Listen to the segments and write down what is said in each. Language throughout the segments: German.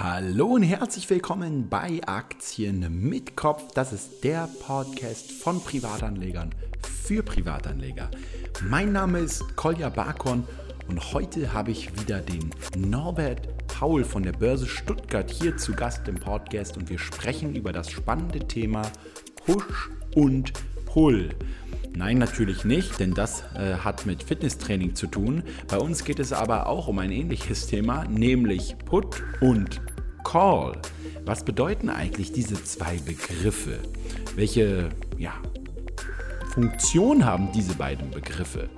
Hallo und herzlich willkommen bei Aktien mit Kopf. Das ist der Podcast von Privatanlegern für Privatanleger. Mein Name ist Kolja Barkon und heute habe ich wieder den Norbert Paul von der Börse Stuttgart hier zu Gast im Podcast und wir sprechen über das spannende Thema Push und Pull. Nein, natürlich nicht, denn das äh, hat mit Fitnesstraining zu tun. Bei uns geht es aber auch um ein ähnliches Thema, nämlich Put und Call. Was bedeuten eigentlich diese zwei Begriffe? Welche ja, Funktion haben diese beiden Begriffe?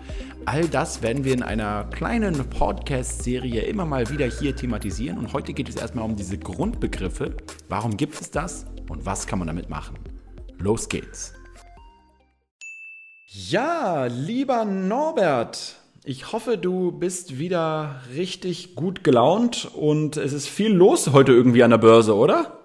All das werden wir in einer kleinen Podcast-Serie immer mal wieder hier thematisieren. Und heute geht es erstmal um diese Grundbegriffe. Warum gibt es das und was kann man damit machen? Los geht's! Ja, lieber Norbert, ich hoffe, du bist wieder richtig gut gelaunt und es ist viel los heute irgendwie an der Börse, oder?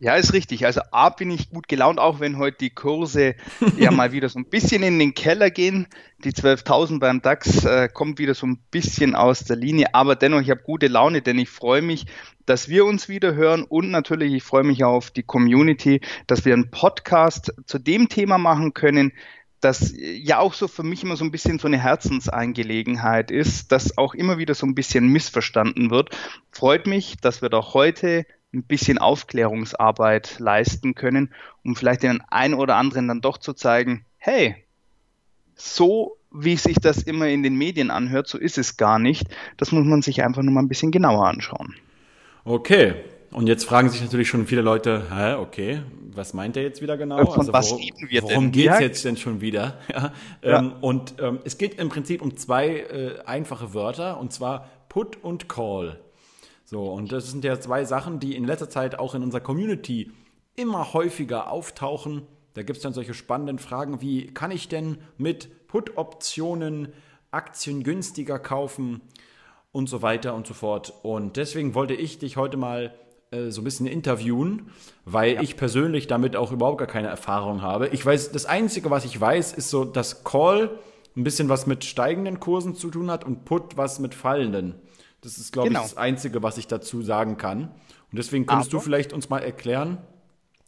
Ja, ist richtig. Also A bin ich gut gelaunt, auch wenn heute die Kurse ja mal wieder so ein bisschen in den Keller gehen. Die 12.000 beim DAX äh, kommt wieder so ein bisschen aus der Linie, aber dennoch, ich habe gute Laune, denn ich freue mich, dass wir uns wieder hören und natürlich, ich freue mich auf die Community, dass wir einen Podcast zu dem Thema machen können, das ja auch so für mich immer so ein bisschen so eine Herzensangelegenheit ist, das auch immer wieder so ein bisschen missverstanden wird. Freut mich, dass wir doch heute ein bisschen Aufklärungsarbeit leisten können, um vielleicht den einen oder anderen dann doch zu zeigen, hey, so wie sich das immer in den Medien anhört, so ist es gar nicht. Das muss man sich einfach nur mal ein bisschen genauer anschauen. Okay, und jetzt fragen sich natürlich schon viele Leute, hä, okay, was meint er jetzt wieder genau? Von also was reden wir worum geht es jetzt denn schon wieder? Ja, ja. Ähm, und ähm, es geht im Prinzip um zwei äh, einfache Wörter, und zwar Put und Call. So, und das sind ja zwei Sachen, die in letzter Zeit auch in unserer Community immer häufiger auftauchen. Da gibt es dann solche spannenden Fragen wie, kann ich denn mit Put-Optionen Aktien günstiger kaufen? Und so weiter und so fort. Und deswegen wollte ich dich heute mal äh, so ein bisschen interviewen, weil ja. ich persönlich damit auch überhaupt gar keine Erfahrung habe. Ich weiß, das Einzige, was ich weiß, ist so, dass Call ein bisschen was mit steigenden Kursen zu tun hat und Put was mit fallenden. Das ist, glaube genau. ich, das Einzige, was ich dazu sagen kann. Und deswegen könntest Aber. du vielleicht uns mal erklären,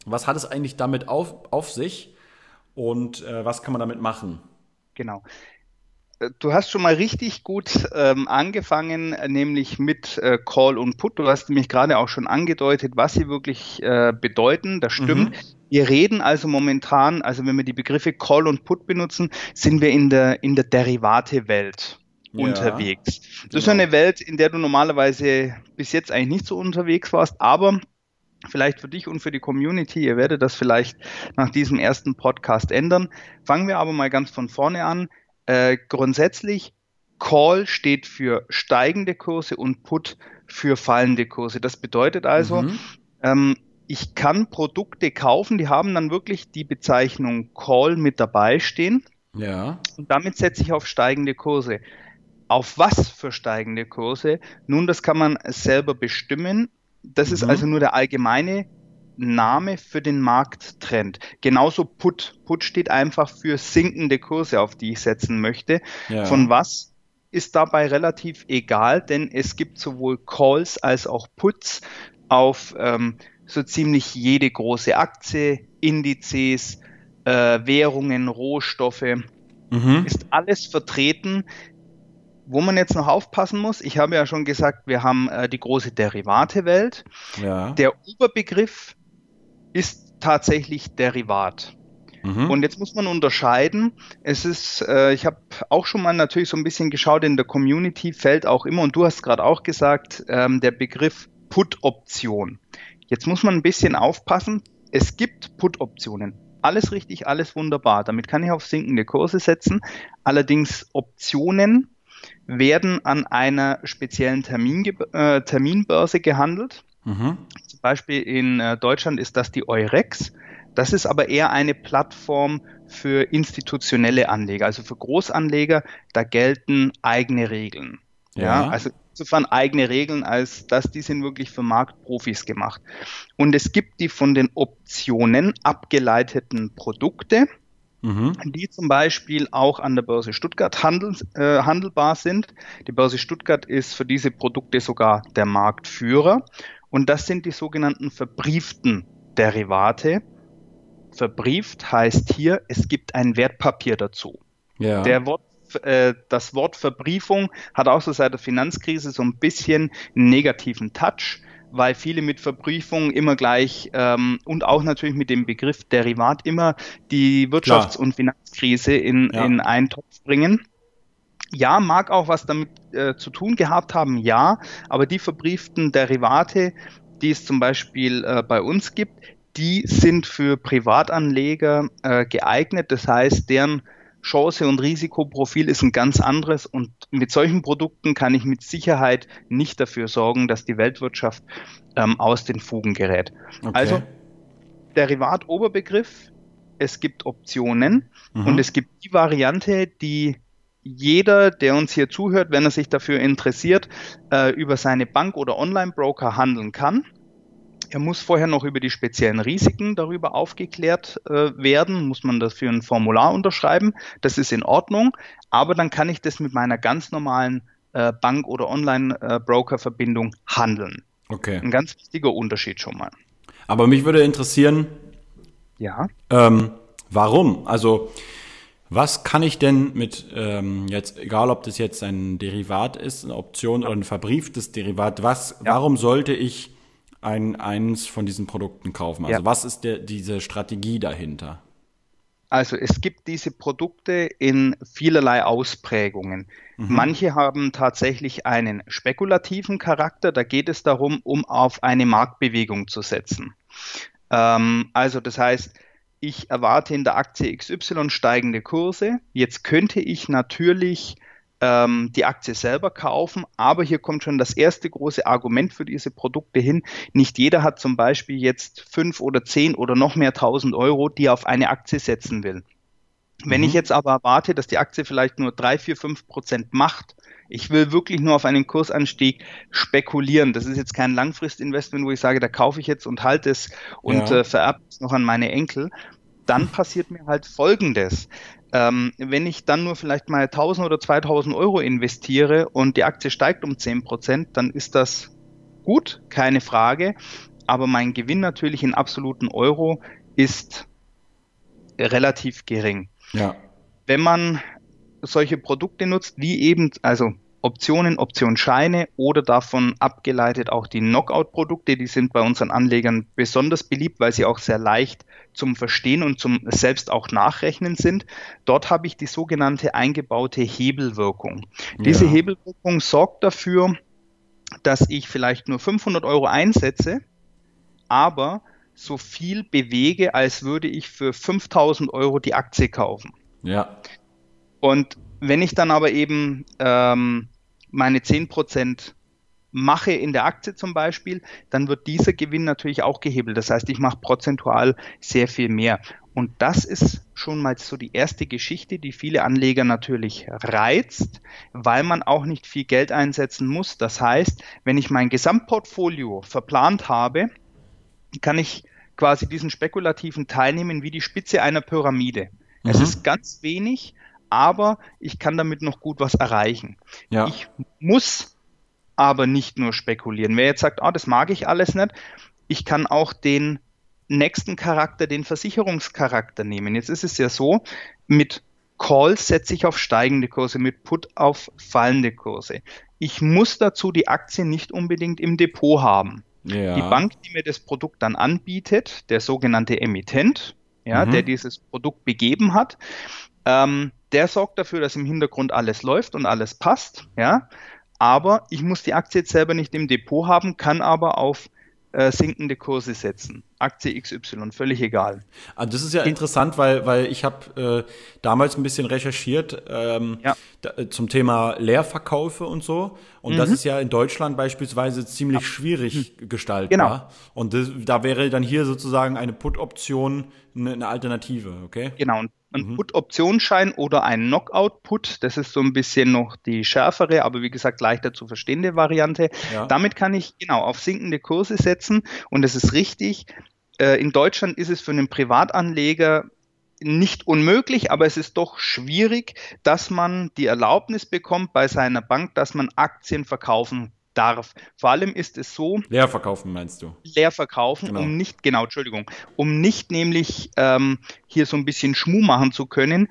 was hat es eigentlich damit auf, auf sich und äh, was kann man damit machen? Genau. Du hast schon mal richtig gut ähm, angefangen, nämlich mit äh, Call und Put. Du hast nämlich gerade auch schon angedeutet, was sie wirklich äh, bedeuten. Das stimmt. Mhm. Wir reden also momentan, also wenn wir die Begriffe Call und Put benutzen, sind wir in der, in der Derivate-Welt ja, unterwegs. Das genau. ist eine Welt, in der du normalerweise bis jetzt eigentlich nicht so unterwegs warst, aber vielleicht für dich und für die Community, ihr werdet das vielleicht nach diesem ersten Podcast ändern. Fangen wir aber mal ganz von vorne an. Äh, grundsätzlich, Call steht für steigende Kurse und Put für fallende Kurse. Das bedeutet also, mhm. ähm, ich kann Produkte kaufen, die haben dann wirklich die Bezeichnung Call mit dabei stehen. Ja. Und damit setze ich auf steigende Kurse. Auf was für steigende Kurse? Nun, das kann man selber bestimmen. Das mhm. ist also nur der allgemeine Name für den Markttrend. Genauso Put. Put steht einfach für sinkende Kurse, auf die ich setzen möchte. Ja. Von was ist dabei relativ egal, denn es gibt sowohl Calls als auch Puts auf ähm, so ziemlich jede große Aktie, Indizes, äh, Währungen, Rohstoffe. Mhm. Ist alles vertreten. Wo man jetzt noch aufpassen muss, ich habe ja schon gesagt, wir haben äh, die große Derivate-Welt. Ja. Der Oberbegriff ist tatsächlich Derivat. Mhm. Und jetzt muss man unterscheiden. Es ist, äh, ich habe auch schon mal natürlich so ein bisschen geschaut, in der Community fällt auch immer, und du hast gerade auch gesagt, ähm, der Begriff Put-Option. Jetzt muss man ein bisschen aufpassen. Es gibt Put-Optionen. Alles richtig, alles wunderbar. Damit kann ich auf sinkende Kurse setzen. Allerdings Optionen werden an einer speziellen Termin, äh, Terminbörse gehandelt. Mhm. Zum Beispiel in äh, Deutschland ist das die Eurex. Das ist aber eher eine Plattform für institutionelle Anleger, also für Großanleger. Da gelten eigene Regeln. Ja, ja also insofern eigene Regeln, als dass die sind wirklich für Marktprofis gemacht. Und es gibt die von den Optionen abgeleiteten Produkte mhm. die zum Beispiel auch an der Börse Stuttgart handel, äh, handelbar sind. Die Börse Stuttgart ist für diese Produkte sogar der Marktführer. Und das sind die sogenannten verbrieften Derivate. Verbrieft heißt hier, es gibt ein Wertpapier dazu. Ja. Der Wort, äh, das Wort Verbriefung hat auch so seit der Finanzkrise so ein bisschen einen negativen Touch, weil viele mit Verbriefung immer gleich ähm, und auch natürlich mit dem Begriff Derivat immer die Wirtschafts- Klar. und Finanzkrise in, ja. in einen Topf bringen. Ja, mag auch was damit äh, zu tun gehabt haben, ja, aber die verbrieften Derivate, die es zum Beispiel äh, bei uns gibt, die sind für Privatanleger äh, geeignet. Das heißt, deren Chance und Risikoprofil ist ein ganz anderes und mit solchen Produkten kann ich mit Sicherheit nicht dafür sorgen, dass die Weltwirtschaft ähm, aus den Fugen gerät. Okay. Also Derivat-Oberbegriff, es gibt Optionen mhm. und es gibt die Variante, die jeder, der uns hier zuhört, wenn er sich dafür interessiert, äh, über seine Bank oder Online-Broker handeln kann. Er muss vorher noch über die speziellen Risiken darüber aufgeklärt äh, werden, muss man dafür ein Formular unterschreiben. Das ist in Ordnung, aber dann kann ich das mit meiner ganz normalen äh, Bank- oder Online-Broker-Verbindung handeln. Okay. Ein ganz wichtiger Unterschied schon mal. Aber mich würde interessieren, ja. Ähm, warum? Also was kann ich denn mit ähm, jetzt, egal ob das jetzt ein Derivat ist, eine Option oder ein verbrieftes Derivat, was, ja. warum sollte ich ein, eins von diesen Produkten kaufen? Also ja. was ist der, diese Strategie dahinter? Also es gibt diese Produkte in vielerlei Ausprägungen. Mhm. Manche haben tatsächlich einen spekulativen Charakter. Da geht es darum, um auf eine Marktbewegung zu setzen. Ähm, also das heißt, ich erwarte in der Aktie XY steigende Kurse. Jetzt könnte ich natürlich ähm, die Aktie selber kaufen, aber hier kommt schon das erste große Argument für diese Produkte hin. Nicht jeder hat zum Beispiel jetzt fünf oder zehn oder noch mehr tausend Euro, die er auf eine Aktie setzen will. Wenn mhm. ich jetzt aber erwarte, dass die Aktie vielleicht nur drei, vier, fünf Prozent macht, ich will wirklich nur auf einen Kursanstieg spekulieren. Das ist jetzt kein Langfristinvestment, wo ich sage, da kaufe ich jetzt und halte es und ja. äh, vererbe es noch an meine Enkel. Dann passiert mir halt Folgendes. Ähm, wenn ich dann nur vielleicht mal 1000 oder 2000 Euro investiere und die Aktie steigt um 10 Prozent, dann ist das gut, keine Frage. Aber mein Gewinn natürlich in absoluten Euro ist relativ gering. Ja. Wenn man solche Produkte nutzt, wie eben, also Optionen, Optionsscheine oder davon abgeleitet auch die Knockout-Produkte, die sind bei unseren Anlegern besonders beliebt, weil sie auch sehr leicht zum Verstehen und zum selbst auch Nachrechnen sind. Dort habe ich die sogenannte eingebaute Hebelwirkung. Ja. Diese Hebelwirkung sorgt dafür, dass ich vielleicht nur 500 Euro einsetze, aber so viel bewege, als würde ich für 5000 Euro die Aktie kaufen. Ja. Und wenn ich dann aber eben ähm, meine 10% mache in der Aktie zum Beispiel, dann wird dieser Gewinn natürlich auch gehebelt. Das heißt, ich mache prozentual sehr viel mehr. Und das ist schon mal so die erste Geschichte, die viele Anleger natürlich reizt, weil man auch nicht viel Geld einsetzen muss. Das heißt, wenn ich mein Gesamtportfolio verplant habe, kann ich quasi diesen spekulativen teilnehmen wie die Spitze einer Pyramide. Mhm. Es ist ganz wenig, aber ich kann damit noch gut was erreichen. Ja. Ich muss aber nicht nur spekulieren. Wer jetzt sagt, ah, das mag ich alles nicht, ich kann auch den nächsten Charakter, den Versicherungscharakter nehmen. Jetzt ist es ja so, mit Calls setze ich auf steigende Kurse, mit Put auf fallende Kurse. Ich muss dazu die Aktie nicht unbedingt im Depot haben. Ja. Die Bank, die mir das Produkt dann anbietet, der sogenannte Emittent, ja, mhm. der dieses Produkt begeben hat, ähm, der sorgt dafür, dass im Hintergrund alles läuft und alles passt, ja. Aber ich muss die Aktie jetzt selber nicht im Depot haben, kann aber auf äh, sinkende Kurse setzen. Aktie XY, völlig egal. Also das ist ja interessant, weil, weil ich habe äh, damals ein bisschen recherchiert ähm, ja. äh, zum Thema Leerverkäufe und so. Und mhm. das ist ja in Deutschland beispielsweise ziemlich ja. schwierig mhm. gestaltbar. Genau. Und das, da wäre dann hier sozusagen eine Put-Option eine, eine Alternative, okay? Genau, und ein mhm. Put-Optionsschein oder ein Knockout-Put. Das ist so ein bisschen noch die schärfere, aber wie gesagt leichter zu verstehende Variante. Ja. Damit kann ich genau auf sinkende Kurse setzen und es ist richtig. Äh, in Deutschland ist es für einen Privatanleger nicht unmöglich, aber es ist doch schwierig, dass man die Erlaubnis bekommt bei seiner Bank, dass man Aktien verkaufen darf. Vor allem ist es so. Leer verkaufen meinst du? Leer verkaufen, genau. um nicht, genau, Entschuldigung, um nicht nämlich ähm, hier so ein bisschen Schmuh machen zu können,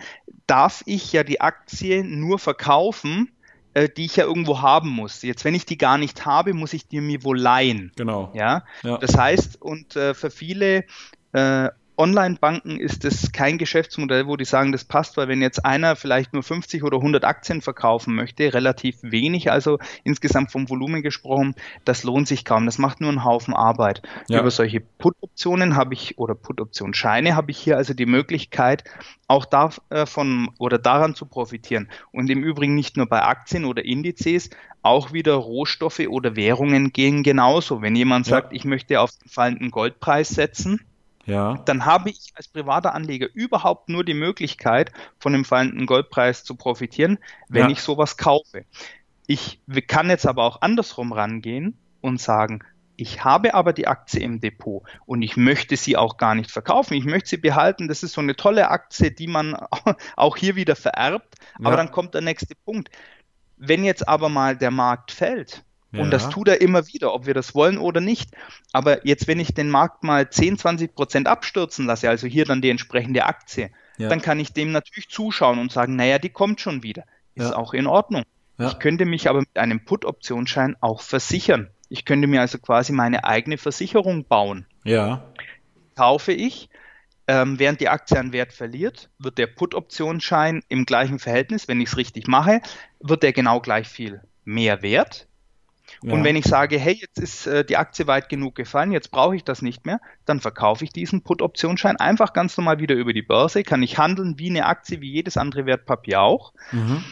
darf ich ja die Aktie nur verkaufen, äh, die ich ja irgendwo haben muss. Jetzt, wenn ich die gar nicht habe, muss ich die mir wohl leihen. Genau. Ja. ja. Das heißt, und äh, für viele äh, Online-Banken ist es kein Geschäftsmodell, wo die sagen, das passt, weil wenn jetzt einer vielleicht nur 50 oder 100 Aktien verkaufen möchte, relativ wenig, also insgesamt vom Volumen gesprochen, das lohnt sich kaum. Das macht nur einen Haufen Arbeit. Ja. Über solche Put-Optionen habe ich oder Put-Optionsscheine habe ich hier also die Möglichkeit, auch davon oder daran zu profitieren. Und im Übrigen nicht nur bei Aktien oder Indizes, auch wieder Rohstoffe oder Währungen gehen genauso. Wenn jemand sagt, ja. ich möchte auf den fallenden Goldpreis setzen, ja. dann habe ich als privater Anleger überhaupt nur die Möglichkeit, von dem fallenden Goldpreis zu profitieren, wenn ja. ich sowas kaufe. Ich kann jetzt aber auch andersrum rangehen und sagen, ich habe aber die Aktie im Depot und ich möchte sie auch gar nicht verkaufen. Ich möchte sie behalten. Das ist so eine tolle Aktie, die man auch hier wieder vererbt. Aber ja. dann kommt der nächste Punkt. Wenn jetzt aber mal der Markt fällt, ja. Und das tut er immer wieder, ob wir das wollen oder nicht. Aber jetzt, wenn ich den Markt mal 10, 20 Prozent abstürzen lasse, also hier dann die entsprechende Aktie, ja. dann kann ich dem natürlich zuschauen und sagen, naja, die kommt schon wieder. Ist ja. auch in Ordnung. Ich könnte mich aber mit einem Put-Optionsschein auch versichern. Ich könnte mir also quasi meine eigene Versicherung bauen. Ja. Kaufe ich, ähm, während die Aktie an Wert verliert, wird der Put-Optionsschein im gleichen Verhältnis, wenn ich es richtig mache, wird der genau gleich viel mehr wert. Ja. Und wenn ich sage, hey, jetzt ist äh, die Aktie weit genug gefallen, jetzt brauche ich das nicht mehr, dann verkaufe ich diesen Put-Optionsschein einfach ganz normal wieder über die Börse, kann ich handeln wie eine Aktie, wie jedes andere Wertpapier auch. Mhm.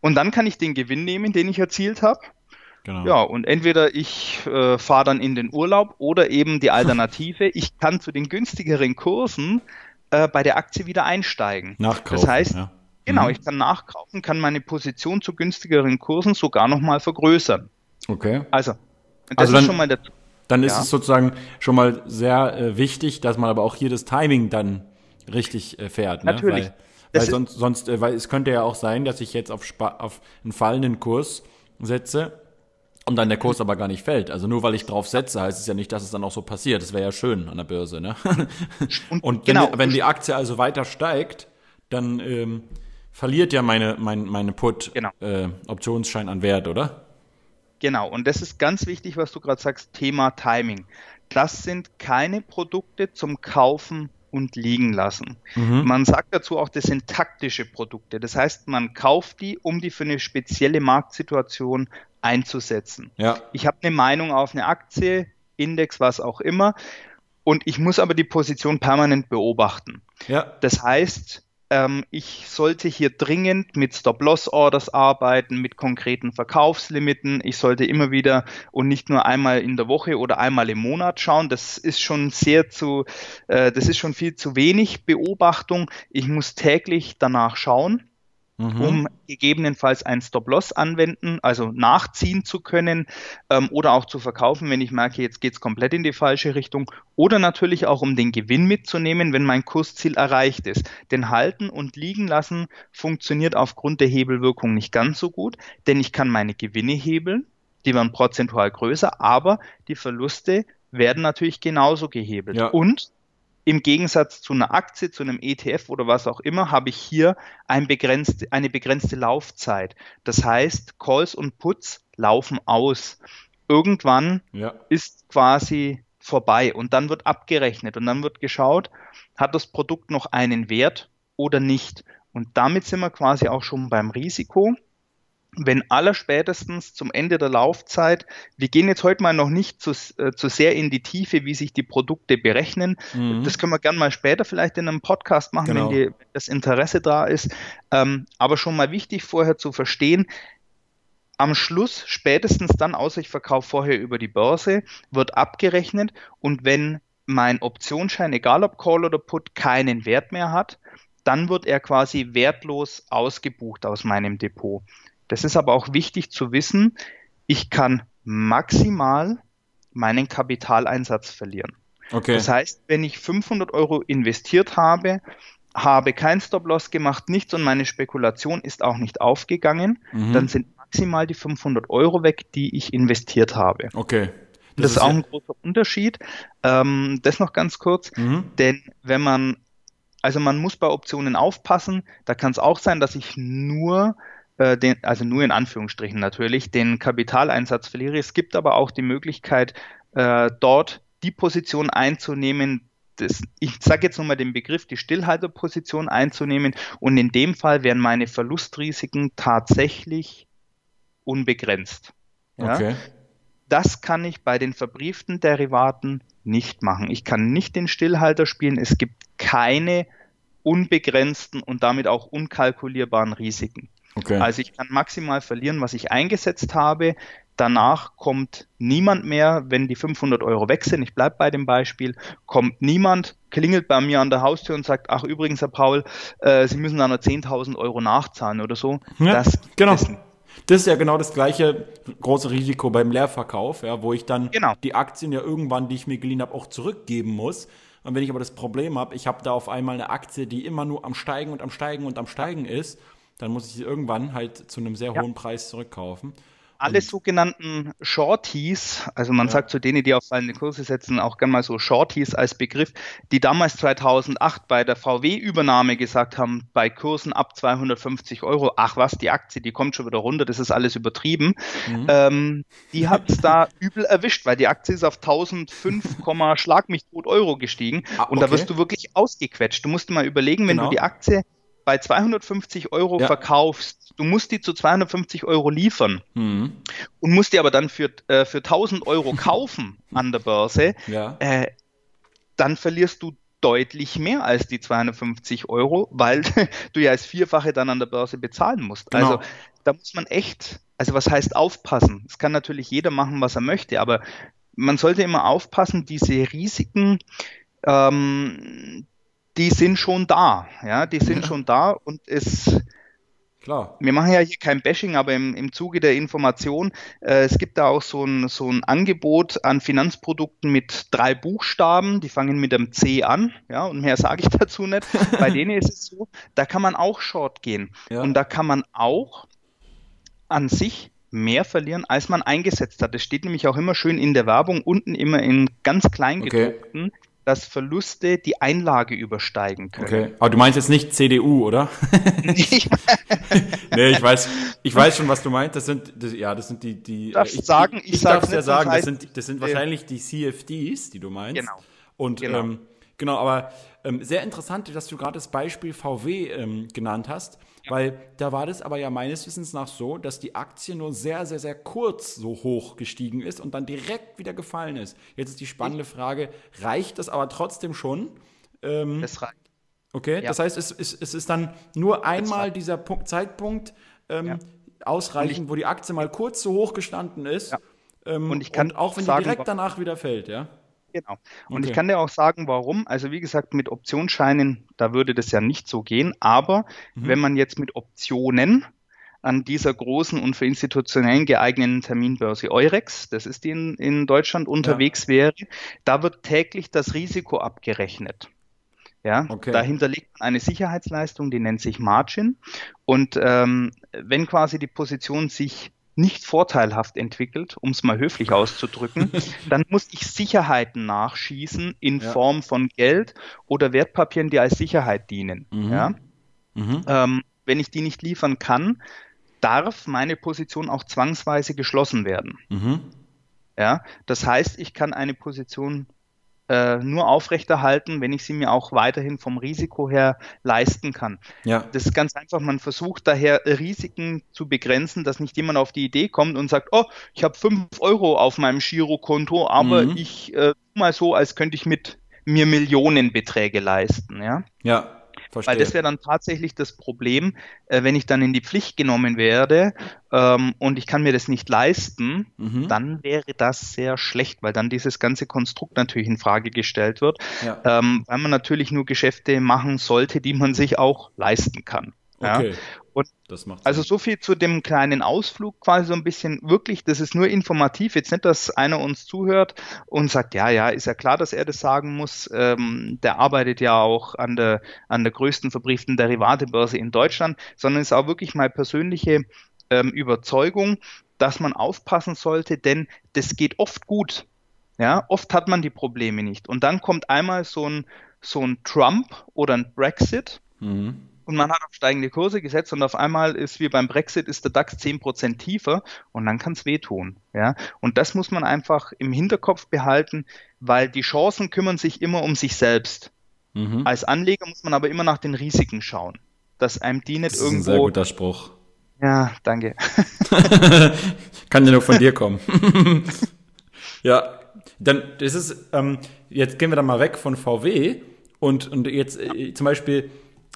Und dann kann ich den Gewinn nehmen, den ich erzielt habe. Genau. Ja, und entweder ich äh, fahre dann in den Urlaub oder eben die Alternative, ich kann zu den günstigeren Kursen äh, bei der Aktie wieder einsteigen. Nachkaufen, das heißt, ja. Genau, mhm. ich kann nachkaufen, kann meine Position zu günstigeren Kursen sogar nochmal vergrößern. Okay. Also, das also dann, ist schon mal der. Dann ist ja. es sozusagen schon mal sehr äh, wichtig, dass man aber auch hier das Timing dann richtig äh, fährt. Ne? Natürlich. Weil, weil sonst, sonst äh, weil es könnte ja auch sein, dass ich jetzt auf, Spa auf einen fallenden Kurs setze und dann der Kurs aber gar nicht fällt. Also nur weil ich drauf setze, heißt es ja nicht, dass es dann auch so passiert. Das wäre ja schön an der Börse. Ne? Und, und wenn, genau. wenn die Aktie also weiter steigt, dann ähm, verliert ja meine, mein, meine Put-Optionsschein genau. äh, an Wert, oder? Genau, und das ist ganz wichtig, was du gerade sagst, Thema Timing. Das sind keine Produkte zum Kaufen und liegen lassen. Mhm. Man sagt dazu auch, das sind taktische Produkte. Das heißt, man kauft die, um die für eine spezielle Marktsituation einzusetzen. Ja. Ich habe eine Meinung auf eine Aktie, Index, was auch immer, und ich muss aber die Position permanent beobachten. Ja. Das heißt, ähm, ich sollte hier dringend mit Stop-Loss-Orders arbeiten, mit konkreten Verkaufslimiten. Ich sollte immer wieder und nicht nur einmal in der Woche oder einmal im Monat schauen. Das ist schon sehr zu, äh, das ist schon viel zu wenig Beobachtung. Ich muss täglich danach schauen mhm. um gegebenenfalls ein Stop-Loss anwenden, also nachziehen zu können ähm, oder auch zu verkaufen, wenn ich merke, jetzt geht es komplett in die falsche Richtung. Oder natürlich auch, um den Gewinn mitzunehmen, wenn mein Kursziel erreicht ist. Denn halten und liegen lassen funktioniert aufgrund der Hebelwirkung nicht ganz so gut, denn ich kann meine Gewinne hebeln, die werden prozentual größer, aber die Verluste werden natürlich genauso gehebelt. Ja. Und im Gegensatz zu einer Aktie, zu einem ETF oder was auch immer, habe ich hier ein begrenzt, eine begrenzte Laufzeit. Das heißt, Calls und Puts laufen aus. Irgendwann ja. ist quasi vorbei und dann wird abgerechnet und dann wird geschaut, hat das Produkt noch einen Wert oder nicht. Und damit sind wir quasi auch schon beim Risiko wenn aller spätestens zum Ende der Laufzeit, wir gehen jetzt heute mal noch nicht zu, äh, zu sehr in die Tiefe, wie sich die Produkte berechnen. Mhm. Das können wir gerne mal später vielleicht in einem Podcast machen, genau. wenn, die, wenn, das Interesse da ist. Ähm, aber schon mal wichtig vorher zu verstehen, am Schluss, spätestens dann, außer ich verkaufe vorher über die Börse, wird abgerechnet und wenn mein Optionsschein, egal ob Call oder Put, keinen Wert mehr hat, dann wird er quasi wertlos ausgebucht aus meinem Depot. Das ist aber auch wichtig zu wissen. Ich kann maximal meinen Kapitaleinsatz verlieren. Okay. Das heißt, wenn ich 500 Euro investiert habe, habe kein Stop-Loss gemacht, nichts und meine Spekulation ist auch nicht aufgegangen, mhm. dann sind maximal die 500 Euro weg, die ich investiert habe. Okay. Das, das ist auch ein großer Unterschied. Ähm, das noch ganz kurz, mhm. denn wenn man, also man muss bei Optionen aufpassen, da kann es auch sein, dass ich nur äh, den, also nur in Anführungsstrichen natürlich, den Kapitaleinsatz verliere. Es gibt aber auch die Möglichkeit, äh, dort die Position einzunehmen, das, ich sage jetzt nochmal den Begriff, die Stillhalterposition einzunehmen und in dem Fall wären meine Verlustrisiken tatsächlich unbegrenzt. Ja? Okay. Das kann ich bei den verbrieften Derivaten nicht machen. Ich kann nicht den Stillhalter spielen. Es gibt keine unbegrenzten und damit auch unkalkulierbaren Risiken. Okay. Also ich kann maximal verlieren, was ich eingesetzt habe. Danach kommt niemand mehr, wenn die 500 Euro weg sind. Ich bleibe bei dem Beispiel. Kommt niemand, klingelt bei mir an der Haustür und sagt, ach übrigens, Herr Paul, äh, Sie müssen da noch 10.000 Euro nachzahlen oder so. Ja, das genau. Ist, das ist ja genau das gleiche große Risiko beim Leerverkauf, ja, wo ich dann genau. die Aktien ja irgendwann, die ich mir geliehen habe, auch zurückgeben muss. Und wenn ich aber das Problem habe, ich habe da auf einmal eine Aktie, die immer nur am Steigen und am Steigen und am Steigen ist, dann muss ich sie irgendwann halt zu einem sehr ja. hohen Preis zurückkaufen alle sogenannten Shorties, also man ja. sagt zu denen, die auf fallende Kurse setzen, auch gerne mal so Shorties als Begriff, die damals 2008 bei der VW-Übernahme gesagt haben, bei Kursen ab 250 Euro, ach was, die Aktie, die kommt schon wieder runter, das ist alles übertrieben. Mhm. Ähm, die hat es da übel erwischt, weil die Aktie ist auf 1005, Schlag mich tot Euro gestiegen ah, okay. und da wirst du wirklich ausgequetscht. Du musst dir mal überlegen, wenn genau. du die Aktie bei 250 Euro ja. verkaufst, du musst die zu 250 Euro liefern mhm. und musst die aber dann für, äh, für 1000 Euro kaufen an der Börse, ja. äh, dann verlierst du deutlich mehr als die 250 Euro, weil du ja als Vierfache dann an der Börse bezahlen musst. Genau. Also da muss man echt, also was heißt aufpassen? Es kann natürlich jeder machen, was er möchte, aber man sollte immer aufpassen, diese Risiken, ähm, die sind schon da. Ja, die sind schon da und es. Klar. Wir machen ja hier kein Bashing, aber im, im Zuge der Information, äh, es gibt da auch so ein, so ein Angebot an Finanzprodukten mit drei Buchstaben, die fangen mit dem C an, ja, und mehr sage ich dazu nicht. Bei denen ist es so, da kann man auch Short gehen. Ja. Und da kann man auch an sich mehr verlieren, als man eingesetzt hat. Das steht nämlich auch immer schön in der Werbung, unten immer in ganz klein gedruckten. Okay dass Verluste die Einlage übersteigen können. Okay, aber du meinst jetzt nicht CDU, oder? nee, ich weiß, ich weiß schon, was du meinst. Das sind, das, ja, das sind die, die. Darf ich, sagen? Ich, ich darf es ja sagen. Das sind, das sind wahrscheinlich die CFDs, die du meinst. Genau. Und genau, ähm, genau aber ähm, sehr interessant, dass du gerade das Beispiel VW ähm, genannt hast. Weil da war das aber ja meines Wissens nach so, dass die Aktie nur sehr, sehr, sehr kurz so hoch gestiegen ist und dann direkt wieder gefallen ist. Jetzt ist die spannende Frage, reicht das aber trotzdem schon? Ähm, es reicht. Okay, ja. das heißt, es, es, es ist dann nur einmal dieser Punkt, Zeitpunkt ähm, ja. ausreichend, ich, wo die Aktie mal kurz so hoch gestanden ist. Ja. Ähm, und ich kann und auch wenn sagen, die direkt danach wieder fällt, ja? Genau. Und okay. ich kann dir auch sagen, warum. Also wie gesagt, mit Optionsscheinen, da würde das ja nicht so gehen. Aber mhm. wenn man jetzt mit Optionen an dieser großen und für institutionellen geeigneten Terminbörse Eurex, das ist die in, in Deutschland unterwegs ja. wäre, da wird täglich das Risiko abgerechnet. Ja, okay. dahinter liegt eine Sicherheitsleistung, die nennt sich Margin. Und ähm, wenn quasi die Position sich nicht vorteilhaft entwickelt, um es mal höflich auszudrücken, dann muss ich Sicherheiten nachschießen in ja. Form von Geld oder Wertpapieren, die als Sicherheit dienen. Mhm. Ja? Mhm. Ähm, wenn ich die nicht liefern kann, darf meine Position auch zwangsweise geschlossen werden. Mhm. Ja, das heißt, ich kann eine Position äh, nur aufrechterhalten, wenn ich sie mir auch weiterhin vom Risiko her leisten kann. Ja. Das ist ganz einfach. Man versucht daher Risiken zu begrenzen, dass nicht jemand auf die Idee kommt und sagt, oh, ich habe 5 Euro auf meinem Girokonto, aber mhm. ich äh, mal so, als könnte ich mit mir Millionenbeträge leisten. Ja. Ja. Verstehe. Weil das wäre dann tatsächlich das Problem, äh, wenn ich dann in die Pflicht genommen werde ähm, und ich kann mir das nicht leisten, mhm. dann wäre das sehr schlecht, weil dann dieses ganze Konstrukt natürlich in Frage gestellt wird, ja. ähm, weil man natürlich nur Geschäfte machen sollte, die man sich auch leisten kann. Okay. Ja? Und also so viel zu dem kleinen Ausflug quasi so ein bisschen wirklich, das ist nur informativ, jetzt nicht, dass einer uns zuhört und sagt, ja, ja, ist ja klar, dass er das sagen muss. Ähm, der arbeitet ja auch an der, an der größten verbrieften Derivatebörse in Deutschland, sondern es ist auch wirklich mal persönliche ähm, Überzeugung, dass man aufpassen sollte, denn das geht oft gut. Ja, oft hat man die Probleme nicht. Und dann kommt einmal so ein, so ein Trump oder ein Brexit. Mhm. Und man hat auf steigende Kurse gesetzt und auf einmal ist wie beim Brexit ist der DAX 10% tiefer und dann kann es wehtun. Ja? Und das muss man einfach im Hinterkopf behalten, weil die Chancen kümmern sich immer um sich selbst. Mhm. Als Anleger muss man aber immer nach den Risiken schauen, dass einem die nicht das ist irgendwo. Ein sehr guter Spruch. Ja, danke. kann ja nur von dir kommen. ja, dann das ist, ähm, jetzt gehen wir dann mal weg von VW und, und jetzt äh, zum Beispiel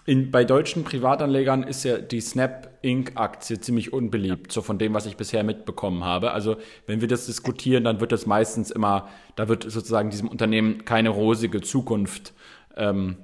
in, bei deutschen Privatanlegern ist ja die Snap Inc. Aktie ziemlich unbeliebt, so von dem, was ich bisher mitbekommen habe. Also wenn wir das diskutieren, dann wird das meistens immer, da wird sozusagen diesem Unternehmen keine rosige Zukunft ähm,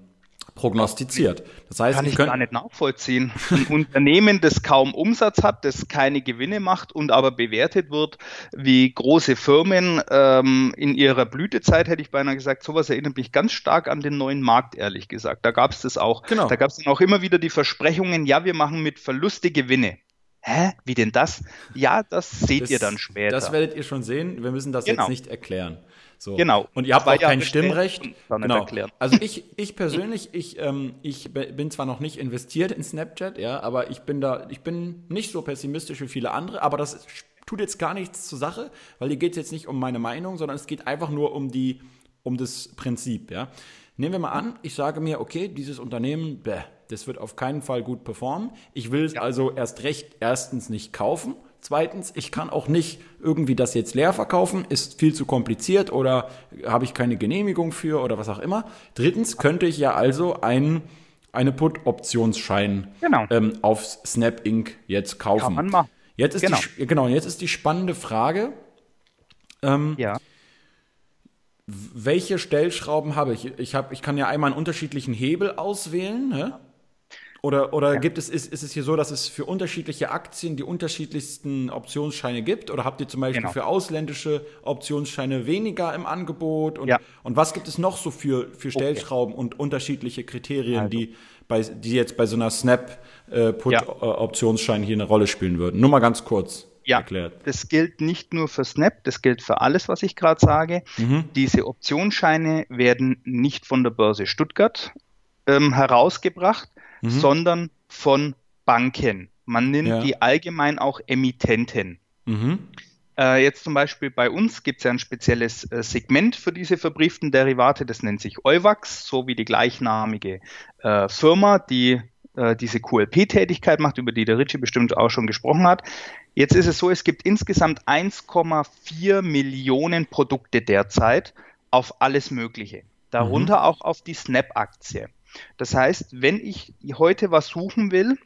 prognostiziert. Das heißt, kann ich gar nicht nachvollziehen. Ein Unternehmen, das kaum Umsatz hat, das keine Gewinne macht und aber bewertet wird wie große Firmen ähm, in ihrer Blütezeit, hätte ich beinahe gesagt, sowas erinnert mich ganz stark an den neuen Markt, ehrlich gesagt. Da gab es das auch. Genau. Da gab es dann auch immer wieder die Versprechungen, ja, wir machen mit Verluste Gewinne. Hä? Wie denn das? Ja, das seht das, ihr dann später. Das werdet ihr schon sehen. Wir müssen das genau. jetzt nicht erklären. So. Genau. Und ihr habt auch kein Stimmrecht. Genau. Also ich, ich persönlich, ich, ähm, ich bin zwar noch nicht investiert in Snapchat, ja, aber ich bin da, ich bin nicht so pessimistisch wie viele andere, aber das tut jetzt gar nichts zur Sache, weil hier geht es jetzt nicht um meine Meinung, sondern es geht einfach nur um die, um das Prinzip, ja. Nehmen wir mal an, ich sage mir, okay, dieses Unternehmen, bäh, das wird auf keinen Fall gut performen. Ich will es ja. also erst recht erstens nicht kaufen Zweitens, ich kann auch nicht irgendwie das jetzt leer verkaufen, ist viel zu kompliziert oder habe ich keine Genehmigung für oder was auch immer. Drittens könnte ich ja also ein, eine Put-Optionsschein genau. ähm, auf Snap Inc. jetzt kaufen. Kann man machen. Jetzt ist genau. Die, genau, jetzt ist die spannende Frage. Ähm, ja. Welche Stellschrauben habe ich? Ich, hab, ich kann ja einmal einen unterschiedlichen Hebel auswählen. Ne? Oder, oder ja. gibt es, ist, ist es hier so, dass es für unterschiedliche Aktien die unterschiedlichsten Optionsscheine gibt? Oder habt ihr zum Beispiel genau. für ausländische Optionsscheine weniger im Angebot? Und, ja. und was gibt es noch so für, für Stellschrauben okay. und unterschiedliche Kriterien, also. die, bei, die jetzt bei so einer Snap-Put-Optionsschein äh, ja. hier eine Rolle spielen würden? Nur mal ganz kurz. Ja, erklärt. das gilt nicht nur für Snap, das gilt für alles, was ich gerade sage. Mhm. Diese Optionsscheine werden nicht von der Börse Stuttgart ähm, herausgebracht, mhm. sondern von Banken. Man nennt ja. die allgemein auch Emittenten. Mhm. Äh, jetzt zum Beispiel bei uns gibt es ja ein spezielles äh, Segment für diese verbrieften Derivate, das nennt sich Euwax, so wie die gleichnamige äh, Firma, die äh, diese QLP-Tätigkeit macht, über die der Ritchie bestimmt auch schon gesprochen hat. Jetzt ist es so, es gibt insgesamt 1,4 Millionen Produkte derzeit auf alles Mögliche. Darunter mhm. auch auf die Snap-Aktie. Das heißt, wenn ich heute was suchen will,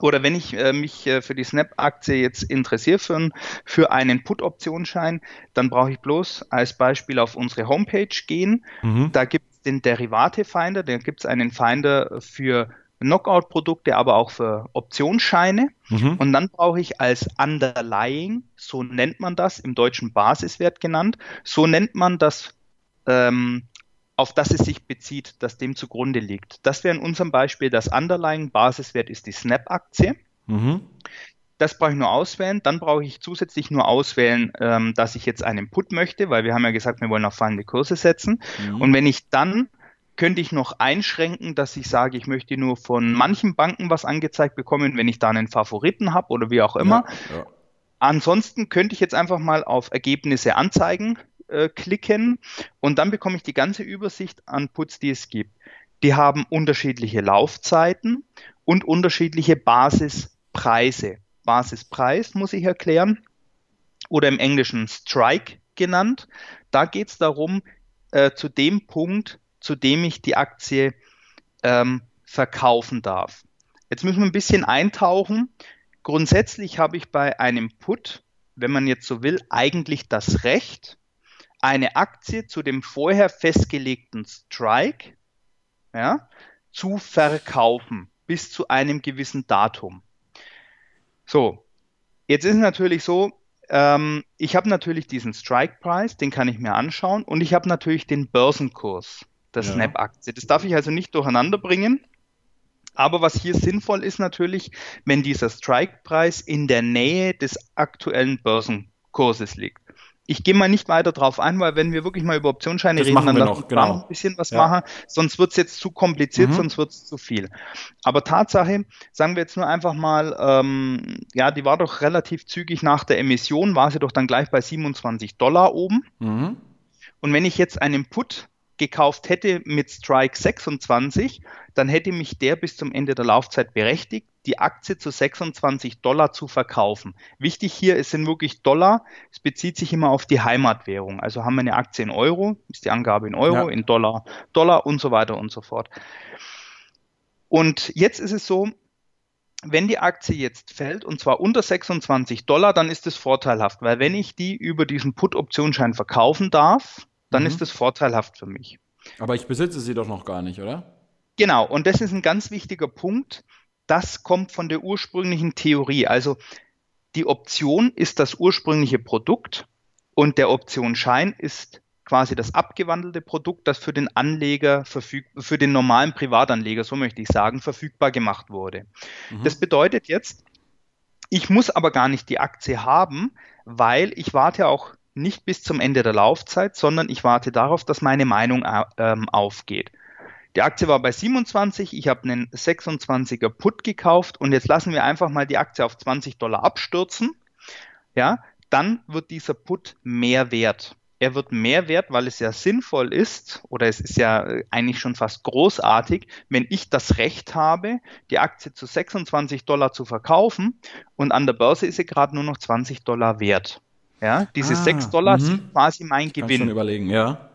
oder wenn ich äh, mich äh, für die Snap-Aktie jetzt interessiere für, für einen Put-Optionsschein, dann brauche ich bloß als Beispiel auf unsere Homepage gehen. Mhm. Da gibt es den Derivate-Finder, da gibt es einen Finder für Knockout-Produkte, aber auch für Optionsscheine. Mhm. Und dann brauche ich als Underlying, so nennt man das, im deutschen Basiswert genannt, so nennt man das ähm, auf das es sich bezieht, das dem zugrunde liegt. Das wäre in unserem Beispiel das Underlying Basiswert ist die Snap-Aktie. Mhm. Das brauche ich nur auswählen. Dann brauche ich zusätzlich nur auswählen, ähm, dass ich jetzt einen Put möchte, weil wir haben ja gesagt, wir wollen auf fallende Kurse setzen. Mhm. Und wenn ich dann könnte ich noch einschränken, dass ich sage, ich möchte nur von manchen Banken was angezeigt bekommen, wenn ich da einen Favoriten habe oder wie auch immer. Ja, ja. Ansonsten könnte ich jetzt einfach mal auf Ergebnisse anzeigen äh, klicken und dann bekomme ich die ganze Übersicht an Puts, die es gibt. Die haben unterschiedliche Laufzeiten und unterschiedliche Basispreise. Basispreis muss ich erklären oder im Englischen Strike genannt. Da geht es darum, äh, zu dem Punkt, zu dem ich die Aktie ähm, verkaufen darf. Jetzt müssen wir ein bisschen eintauchen. Grundsätzlich habe ich bei einem Put, wenn man jetzt so will, eigentlich das Recht, eine Aktie zu dem vorher festgelegten Strike ja, zu verkaufen bis zu einem gewissen Datum. So, jetzt ist es natürlich so, ähm, ich habe natürlich diesen Strike-Preis, den kann ich mir anschauen und ich habe natürlich den Börsenkurs der ja. Snap-Aktie. Das darf ich also nicht durcheinander bringen. Aber was hier sinnvoll ist natürlich, wenn dieser Strike-Preis in der Nähe des aktuellen Börsenkurses liegt. Ich gehe mal nicht weiter drauf ein, weil wenn wir wirklich mal über Optionsscheine Das reden, dann lassen wir da genau. noch ein bisschen was Ja. machen, sonst wird es jetzt zu kompliziert, Mhm. sonst wird es zu viel. Aber Tatsache, sagen wir jetzt nur einfach mal, ähm, ja, die war doch relativ zügig nach der Emission, war sie doch dann gleich bei 27 Dollar oben. Mhm. Und wenn ich jetzt einen Put gekauft hätte mit Strike 26, dann hätte mich der bis zum Ende der Laufzeit berechtigt, die Aktie zu 26 Dollar zu verkaufen. Wichtig hier, es sind wirklich Dollar. Es bezieht sich immer auf die Heimatwährung. Also haben wir eine Aktie in Euro, ist die Angabe in Euro, Ja. in Dollar, Dollar und so weiter und so fort. Und jetzt ist es so, wenn die Aktie jetzt fällt und zwar unter 26 Dollar, dann ist es vorteilhaft, weil wenn ich die über diesen Put-Optionsschein verkaufen darf, dann Mhm. ist es vorteilhaft für mich. Aber ich besitze sie doch noch gar nicht, oder? Genau, und das ist ein ganz wichtiger Punkt. Das kommt von der ursprünglichen Theorie. Also die Option ist das ursprüngliche Produkt und der Optionsschein ist quasi das abgewandelte Produkt, das für den Anleger verfüg für den normalen Privatanleger, so möchte ich sagen, verfügbar gemacht wurde. Mhm. Das bedeutet jetzt, ich muss aber gar nicht die Aktie haben, weil ich warte auch nicht bis zum Ende der Laufzeit, sondern ich warte darauf, dass meine Meinung au- ähm, aufgeht. Die Aktie war bei 27, ich habe einen 26er Put gekauft und jetzt lassen wir einfach mal die Aktie auf 20 Dollar abstürzen. Ja, dann wird dieser Put mehr wert. Er wird mehr wert, weil es ja sinnvoll ist oder es ist ja äh, eigentlich schon fast großartig, wenn ich das Recht habe, die Aktie zu 26 Dollar zu verkaufen und an der Börse ist sie gerade nur noch 20 Dollar wert. Ja, diese Ah, 6 Dollar mhm. sind quasi mein Kannst schon Gewinn. überlegen, ja.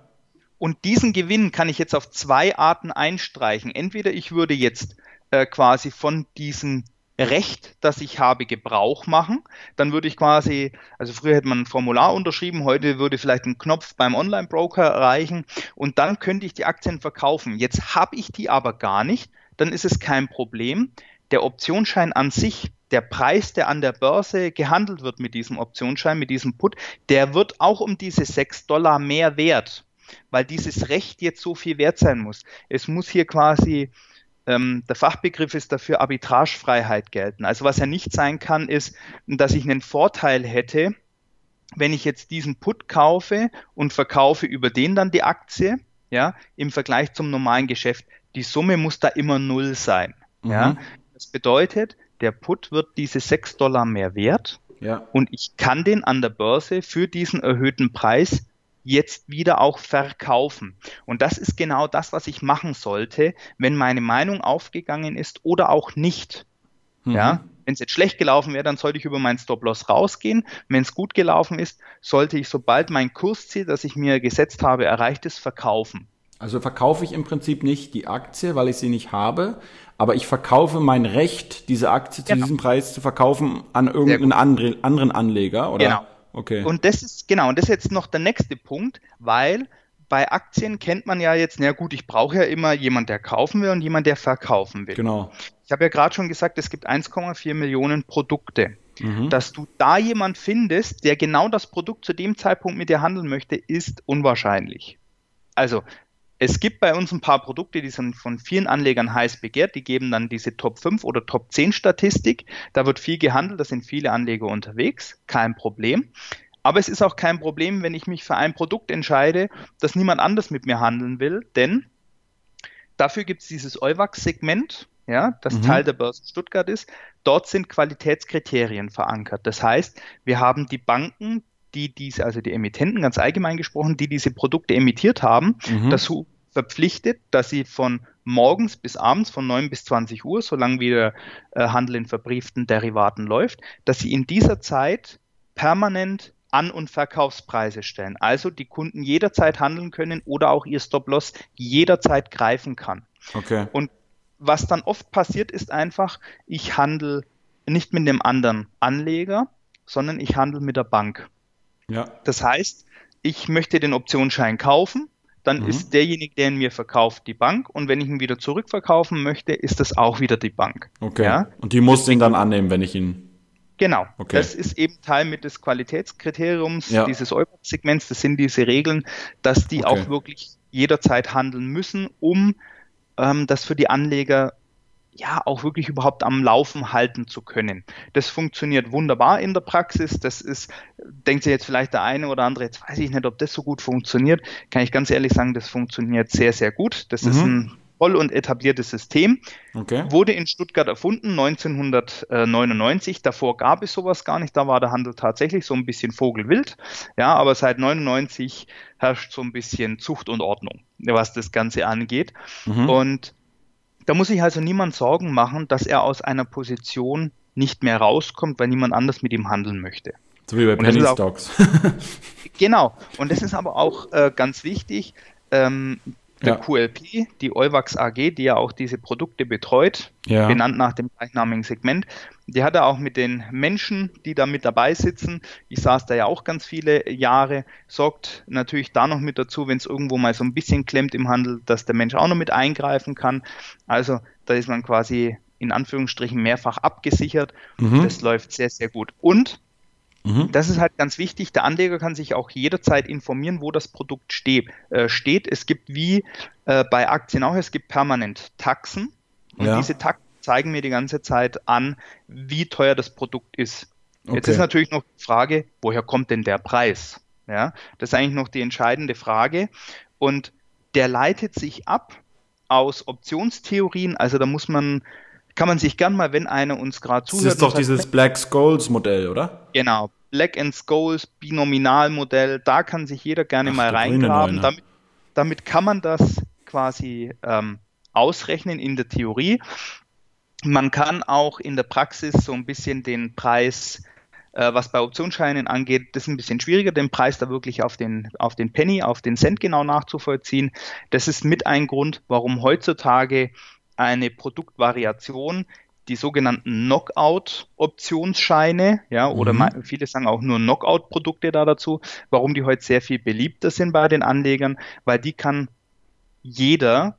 Und diesen Gewinn kann ich jetzt auf zwei Arten einstreichen. Entweder ich würde jetzt äh, quasi von diesem Recht, das ich habe, Gebrauch machen. Dann würde ich quasi, also früher hätte man ein Formular unterschrieben, heute würde vielleicht ein Knopf beim Online-Broker reichen und dann könnte ich die Aktien verkaufen. Jetzt habe ich die aber gar nicht, dann ist es kein Problem. Der Optionsschein an sich, der Preis, der an der Börse gehandelt wird mit diesem Optionsschein, mit diesem Put, der wird auch um diese 6 Dollar mehr wert weil dieses Recht jetzt so viel wert sein muss. Es muss hier quasi, ähm, der Fachbegriff ist dafür Arbitragefreiheit gelten. Also was ja nicht sein kann, ist, dass ich einen Vorteil hätte, wenn ich jetzt diesen Put kaufe und verkaufe über den dann die Aktie, ja, im Vergleich zum normalen Geschäft. Die Summe muss da immer null sein. Ja. Mhm. Das bedeutet, der Put wird diese 6 Dollar mehr wert Ja. und ich kann den an der Börse für diesen erhöhten Preis jetzt wieder auch verkaufen. Und das ist genau das, was ich machen sollte, wenn meine Meinung aufgegangen ist oder auch nicht. Mhm. Ja, wenn es jetzt schlecht gelaufen wäre, dann sollte ich über meinen Stop-Loss rausgehen. Wenn es gut gelaufen ist, sollte ich, sobald mein Kursziel, das ich mir gesetzt habe, erreicht ist, verkaufen. Also verkaufe ich im Prinzip nicht die Aktie, weil ich sie nicht habe, aber ich verkaufe mein Recht, diese Aktie zu Genau. diesem Preis zu verkaufen an irgendeinen anderen Anleger, oder? Genau. Okay. Und das ist, genau, und das ist jetzt noch der nächste Punkt, weil bei Aktien kennt man ja jetzt, na gut, ich brauche ja immer jemand, der kaufen will und jemand, der verkaufen will. genau. Ich habe ja gerade schon gesagt, es gibt 1,4 Millionen Produkte. Mhm. Dass du da jemand findest, der genau das Produkt zu dem Zeitpunkt mit dir handeln möchte, ist unwahrscheinlich. Also, es gibt bei uns ein paar Produkte, die sind von vielen Anlegern heiß begehrt, die geben dann diese Top 5 oder Top 10 Statistik. Da wird viel gehandelt, da sind viele Anleger unterwegs, kein Problem. Aber es ist auch kein Problem, wenn ich mich für ein Produkt entscheide, das niemand anders mit mir handeln will, denn dafür gibt es dieses EUWAX-Segment, ja, das Mhm. Teil der Börse Stuttgart ist. Dort sind Qualitätskriterien verankert. Das heißt, wir haben die Banken, die diese, also die Emittenten ganz allgemein gesprochen, die diese Produkte emittiert haben, Mhm. dazu verpflichtet, dass sie von morgens bis abends, von 9 bis 20 Uhr, solange wie der äh, Handel in verbrieften Derivaten läuft, dass sie in dieser Zeit permanent An- und Verkaufspreise stellen. Also die Kunden jederzeit handeln können oder auch ihr Stop-Loss jederzeit greifen kann. Okay. Und was dann oft passiert, ist einfach, ich handle nicht mit dem anderen Anleger, sondern ich handle mit der Bank. Ja. Das heißt, ich möchte den Optionsschein kaufen, dann Mhm. ist derjenige, der ihn mir verkauft, die Bank. Und wenn ich ihn wieder zurückverkaufen möchte, ist das auch wieder die Bank. Okay. Ja? Und die muss den dann annehmen, wenn ich ihn. Genau. Okay. Das ist eben Teil mit des Qualitätskriteriums Ja. dieses Euro-Segments. Das sind diese Regeln, dass die Okay. auch wirklich jederzeit handeln müssen, um ähm, das für die Anleger ja auch wirklich überhaupt am Laufen halten zu können. Das funktioniert wunderbar in der Praxis. Das ist, denkt sich jetzt vielleicht der eine oder andere, jetzt weiß ich nicht, ob das so gut funktioniert. Kann ich ganz ehrlich sagen, das funktioniert sehr, sehr gut. Das mhm. ist ein voll und etabliertes System. Okay. Wurde in Stuttgart erfunden, 1999. Davor gab es sowas gar nicht. Da war der Handel tatsächlich so ein bisschen vogelwild. Ja, aber seit 99 herrscht so ein bisschen Zucht und Ordnung, was das Ganze angeht. Mhm. Und da muss sich also niemand Sorgen machen, dass er aus einer Position nicht mehr rauskommt, weil niemand anders mit ihm handeln möchte. So wie bei Penny Stocks. genau. Und das ist aber auch äh, ganz wichtig. Ähm, der ja. QLP, die Euwax AG, die ja auch diese Produkte betreut, ja. benannt nach dem gleichnamigen Segment, die hat er auch mit den Menschen, die da mit dabei sitzen, ich saß da ja auch ganz viele Jahre, sorgt natürlich da noch mit dazu, wenn es irgendwo mal so ein bisschen klemmt im Handel, dass der Mensch auch noch mit eingreifen kann. Also da ist man quasi in Anführungsstrichen mehrfach abgesichert. Mhm. Das läuft sehr, sehr gut. Und Mhm. Das ist halt ganz wichtig. Der Anleger kann sich auch jederzeit informieren, wo das Produkt ste äh, steht. Es gibt wie äh, bei Aktien auch, es gibt permanent Taxen. Und ja. diese Taxen zeigen mir die ganze Zeit an, wie teuer das Produkt ist. Okay. Jetzt ist natürlich noch die Frage, woher kommt denn der Preis? Ja, das ist eigentlich noch die entscheidende Frage. Und der leitet sich ab aus Optionstheorien. Also da muss man kann man sich gern mal, wenn einer uns gerade zuhört. Das ist doch dieses Black Scholes Modell, oder? Genau. Black and Scholes Binominalmodell, da kann sich jeder gerne Ach, mal reingraben. Damit, damit, kann man das quasi ähm, ausrechnen in der Theorie. Man kann auch in der Praxis so ein bisschen den Preis, äh, was bei Optionsscheinen angeht, das ist ein bisschen schwieriger, den Preis da wirklich auf den, auf den Penny, auf den Cent genau nachzuvollziehen. Das ist mit ein Grund, warum heutzutage eine Produktvariation, die sogenannten Knockout-Optionsscheine, ja, oder mhm. viele sagen auch nur Knockout-Produkte da dazu. Warum die heute sehr viel beliebter sind bei den Anlegern, weil die kann jeder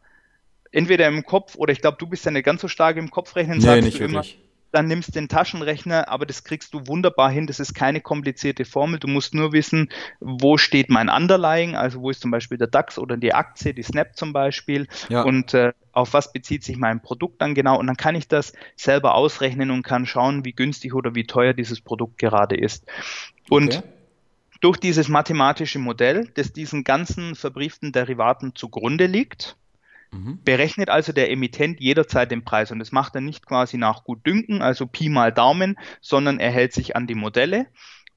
entweder im Kopf oder ich glaube, du bist ja nicht ganz so stark im Kopf rechnen, nee, sagst du immer, dann nimmst den Taschenrechner, aber das kriegst du wunderbar hin. Das ist keine komplizierte Formel. Du musst nur wissen, wo steht mein Underlying, also wo ist zum Beispiel der DAX oder die Aktie, die Snap zum Beispiel ja. und äh, auf was bezieht sich mein Produkt dann genau. Und dann kann ich das selber ausrechnen und kann schauen, wie günstig oder wie teuer dieses Produkt gerade ist. Und okay. durch dieses mathematische Modell, das diesen ganzen verbrieften Derivaten zugrunde liegt, Mhm. Berechnet also der Emittent jederzeit den Preis und das macht er nicht quasi nach Gutdünken, also Pi mal Daumen, sondern er hält sich an die Modelle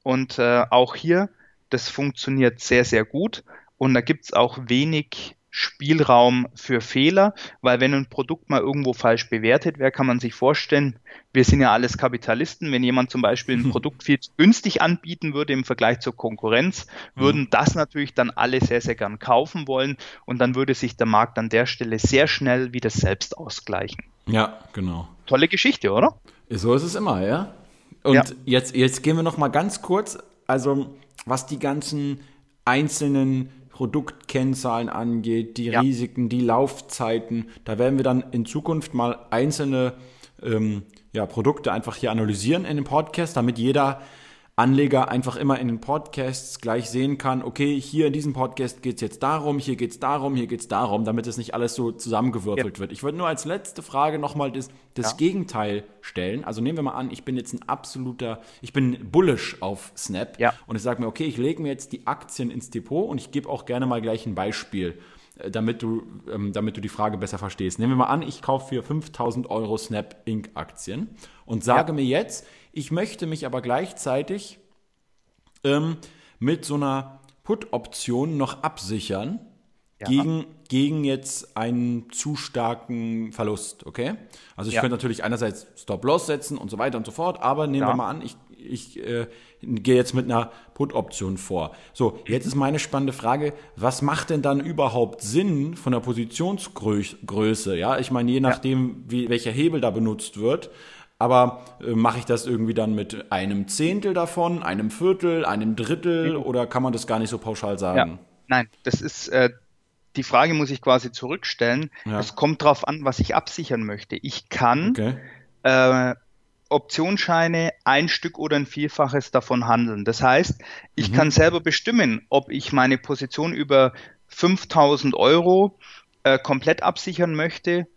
und äh, auch hier, das funktioniert sehr, sehr gut und da gibt es auch wenig Spielraum für Fehler, weil wenn ein Produkt mal irgendwo falsch bewertet wäre, kann man sich vorstellen, wir sind ja alles Kapitalisten, wenn jemand zum Beispiel ein Produkt viel zu günstig anbieten würde im Vergleich zur Konkurrenz, würden mhm. das natürlich dann alle sehr, sehr gern kaufen wollen und dann würde sich der Markt an der Stelle sehr schnell wieder selbst ausgleichen. Ja, genau. Tolle Geschichte, oder? So ist es immer, ja. Und ja. Jetzt, jetzt gehen wir noch mal ganz kurz, also was die ganzen einzelnen Produktkennzahlen angeht, die ja. Risiken, die Laufzeiten. Da werden wir dann in Zukunft mal einzelne ähm, ja, Produkte einfach hier analysieren in dem Podcast, damit jeder Anleger einfach immer in den Podcasts gleich sehen kann, okay, hier in diesem Podcast geht es jetzt darum, hier geht es darum, hier geht es darum, damit es nicht alles so zusammengewürfelt ja. wird. Ich würde nur als letzte Frage nochmal das, das ja. Gegenteil stellen. Also nehmen wir mal an, ich bin jetzt ein absoluter, ich bin bullish auf Snap ja. und ich sage mir, okay, ich lege mir jetzt die Aktien ins Depot und ich gebe auch gerne mal gleich ein Beispiel äh, damit du, ähm, damit du die Frage besser verstehst. Nehmen wir mal an, ich kaufe für 5000 Euro Snap Inc. Aktien und sage ja. mir jetzt, ich möchte mich aber gleichzeitig ähm, mit so einer Put-Option noch absichern ja. gegen, gegen jetzt einen zu starken Verlust, okay? Also ich ja. könnte natürlich einerseits Stop-Loss setzen und so weiter und so fort, aber nehmen ja. wir mal an, ich, ich äh, gehe jetzt mit einer Put-Option vor. So, jetzt ist meine spannende Frage, was macht denn dann überhaupt Sinn von der Positionsgröße? Ja, ich meine, je nachdem, wie, welcher Hebel da benutzt wird, aber äh, mache ich das irgendwie dann mit einem Zehntel davon, einem Viertel, einem Drittel oder kann man das gar nicht so pauschal sagen? Ja. Nein, das ist äh, die Frage muss ich quasi zurückstellen. Ja. Es kommt darauf an, was ich absichern möchte. Ich kann okay. äh, Optionsscheine ein Stück oder ein Vielfaches davon handeln. Das heißt, ich mhm. kann selber bestimmen, ob ich meine Position über 5000 Euro äh, komplett absichern möchte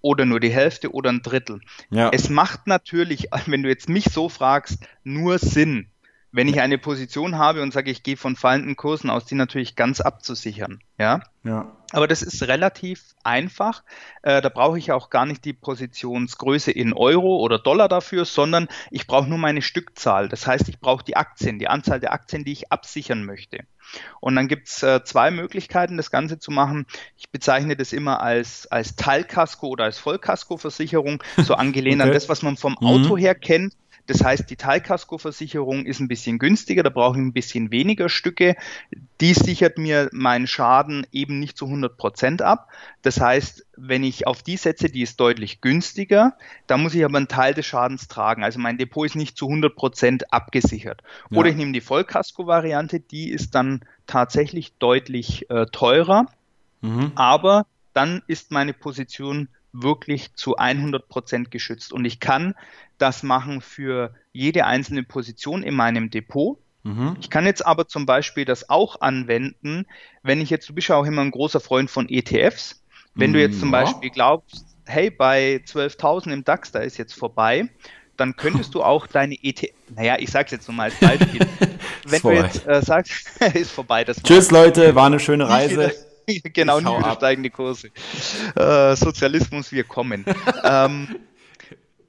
oder nur die Hälfte oder ein Drittel. Ja. Es macht natürlich, wenn du jetzt mich so fragst, nur Sinn, wenn ich eine Position habe und sage, ich gehe von fallenden Kursen aus, die natürlich ganz abzusichern. Ja. ja. Aber das ist relativ einfach. Äh, da brauche ich auch gar nicht die Positionsgröße in Euro oder Dollar dafür, sondern ich brauche nur meine Stückzahl. Das heißt, ich brauche die Aktien, die Anzahl der Aktien, die ich absichern möchte. Und dann gibt es äh, zwei Möglichkeiten, das Ganze zu machen. Ich bezeichne das immer als, als Teilkasko oder als Vollkasko-Versicherung, so angelehnt okay. an das, was man vom Auto mhm. her kennt. Das heißt, die Teilkaskoversicherung ist ein bisschen günstiger, da brauche ich ein bisschen weniger Stücke. Die sichert mir meinen Schaden eben nicht zu 100 Prozent ab. Das heißt, wenn ich auf die setze, die ist deutlich günstiger, da muss ich aber einen Teil des Schadens tragen. Also mein Depot ist nicht zu 100 Prozent abgesichert. Ja. Oder ich nehme die Vollkasko-Variante, die ist dann tatsächlich deutlich äh, teurer, mhm. aber dann ist meine Position wirklich zu 100 Prozent geschützt. Und ich kann das machen für jede einzelne Position in meinem Depot. Mhm. Ich kann jetzt aber zum Beispiel das auch anwenden, wenn ich jetzt, du bist ja auch immer ein großer Freund von ETFs. Wenn du jetzt zum ja. Beispiel glaubst, hey, bei 12.000 im DAX, da ist jetzt vorbei, dann könntest du auch deine ETF, naja, ich sag's jetzt nur mal als Beispiel. wenn du jetzt äh, sagst, ist vorbei, das Tschüss Leute, war eine schöne Reise. genau, nie wieder steigende Kurse. Äh, Sozialismus, wir kommen. ähm,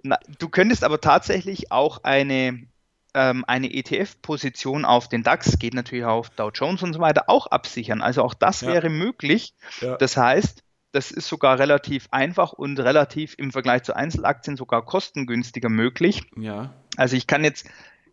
na, du könntest aber tatsächlich auch eine, ähm, eine ETF-Position auf den DAX, geht natürlich auf Dow Jones und so weiter, auch absichern. Also auch das ja. wäre möglich. Ja. Das heißt, das ist sogar relativ einfach und relativ im Vergleich zu Einzelaktien sogar kostengünstiger möglich. Ja. Also ich kann jetzt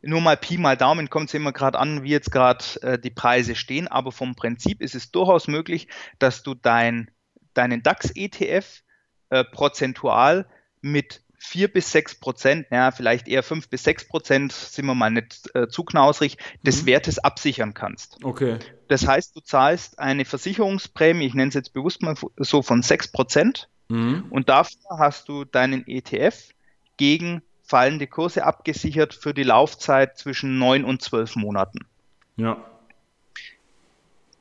nur mal Pi mal Daumen kommt es immer gerade an, wie jetzt gerade äh, die Preise stehen, aber vom Prinzip ist es durchaus möglich, dass du dein, deinen DAX-ETF äh, prozentual mit 4 bis 6 Prozent, ja, vielleicht eher 5 bis 6 Prozent, sind wir mal nicht äh, zu knausrig, des mhm. Wertes absichern kannst. Okay. Das heißt, du zahlst eine Versicherungsprämie, ich nenne es jetzt bewusst mal so von 6 Prozent mhm. und dafür hast du deinen ETF gegen fallende Kurse abgesichert für die Laufzeit zwischen neun und zwölf Monaten. Ja.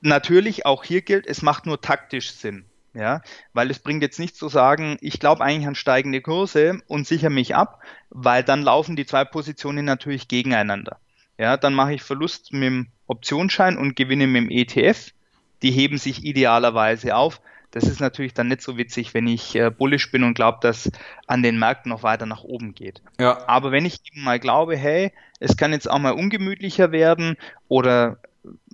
Natürlich, auch hier gilt, es macht nur taktisch Sinn. Ja, weil es bringt jetzt nichts zu sagen, ich glaube eigentlich an steigende Kurse und sichere mich ab, weil dann laufen die zwei Positionen natürlich gegeneinander. Ja, dann mache ich Verlust mit dem Optionsschein und gewinne mit dem ETF. Die heben sich idealerweise auf. Das ist natürlich dann nicht so witzig, wenn ich äh, bullisch bin und glaube, dass an den Märkten noch weiter nach oben geht. Ja. Aber wenn ich eben mal glaube, hey, es kann jetzt auch mal ungemütlicher werden oder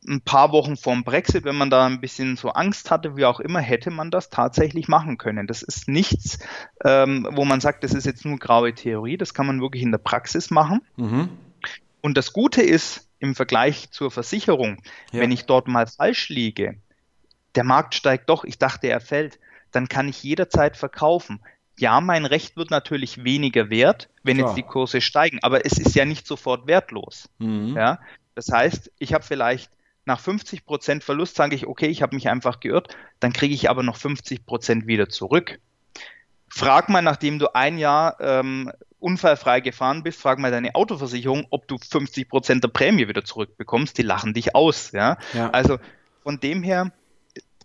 ein paar Wochen vorm Brexit, wenn man da ein bisschen so Angst hatte, wie auch immer, hätte man das tatsächlich machen können. Das ist nichts, ähm, wo man sagt, das ist jetzt nur graue Theorie, das kann man wirklich in der Praxis machen. Mhm. Und das Gute ist im Vergleich zur Versicherung, ja. wenn ich dort mal falsch liege, der Markt steigt doch, ich dachte, er fällt, dann kann ich jederzeit verkaufen. Ja, mein Recht wird natürlich weniger wert, wenn Klar. jetzt die Kurse steigen, aber es ist ja nicht sofort wertlos. Mhm. Ja? Das heißt, ich habe vielleicht nach 50 Prozent Verlust, sage ich, okay, ich habe mich einfach geirrt, dann kriege ich aber noch 50 Prozent wieder zurück. Frag mal, nachdem du ein Jahr ähm, unfallfrei gefahren bist, frag mal deine Autoversicherung, ob du 50 Prozent der Prämie wieder zurückbekommst. Die lachen dich aus. Ja? ja. Also von dem her,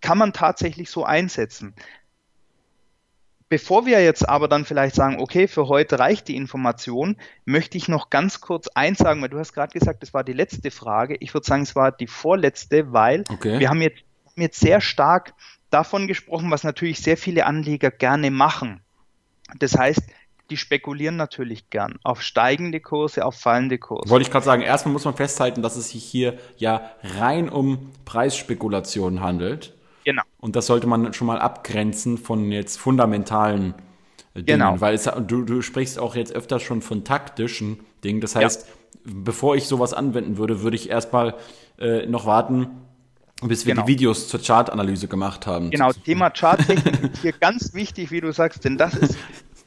kann man tatsächlich so einsetzen. Bevor wir jetzt aber dann vielleicht sagen, okay, für heute reicht die Information, möchte ich noch ganz kurz eins sagen, weil du hast gerade gesagt, das war die letzte Frage. Ich würde sagen, es war die vorletzte, weil okay. wir haben jetzt, jetzt sehr stark davon gesprochen, was natürlich sehr viele Anleger gerne machen. Das heißt, die spekulieren natürlich gern auf steigende Kurse, auf fallende Kurse. Wollte ich gerade sagen, erstmal muss man festhalten, dass es sich hier ja rein um Preisspekulationen handelt. Genau. Und das sollte man schon mal abgrenzen von jetzt fundamentalen äh, Dingen. Genau. Weil es, du, du sprichst auch jetzt öfter schon von taktischen Dingen. Das heißt, ja. bevor ich sowas anwenden würde, würde ich erstmal äh, noch warten, bis wir genau. die Videos zur Chartanalyse gemacht haben. Genau, Thema Charttechnik ist hier ganz wichtig, wie du sagst, denn das ist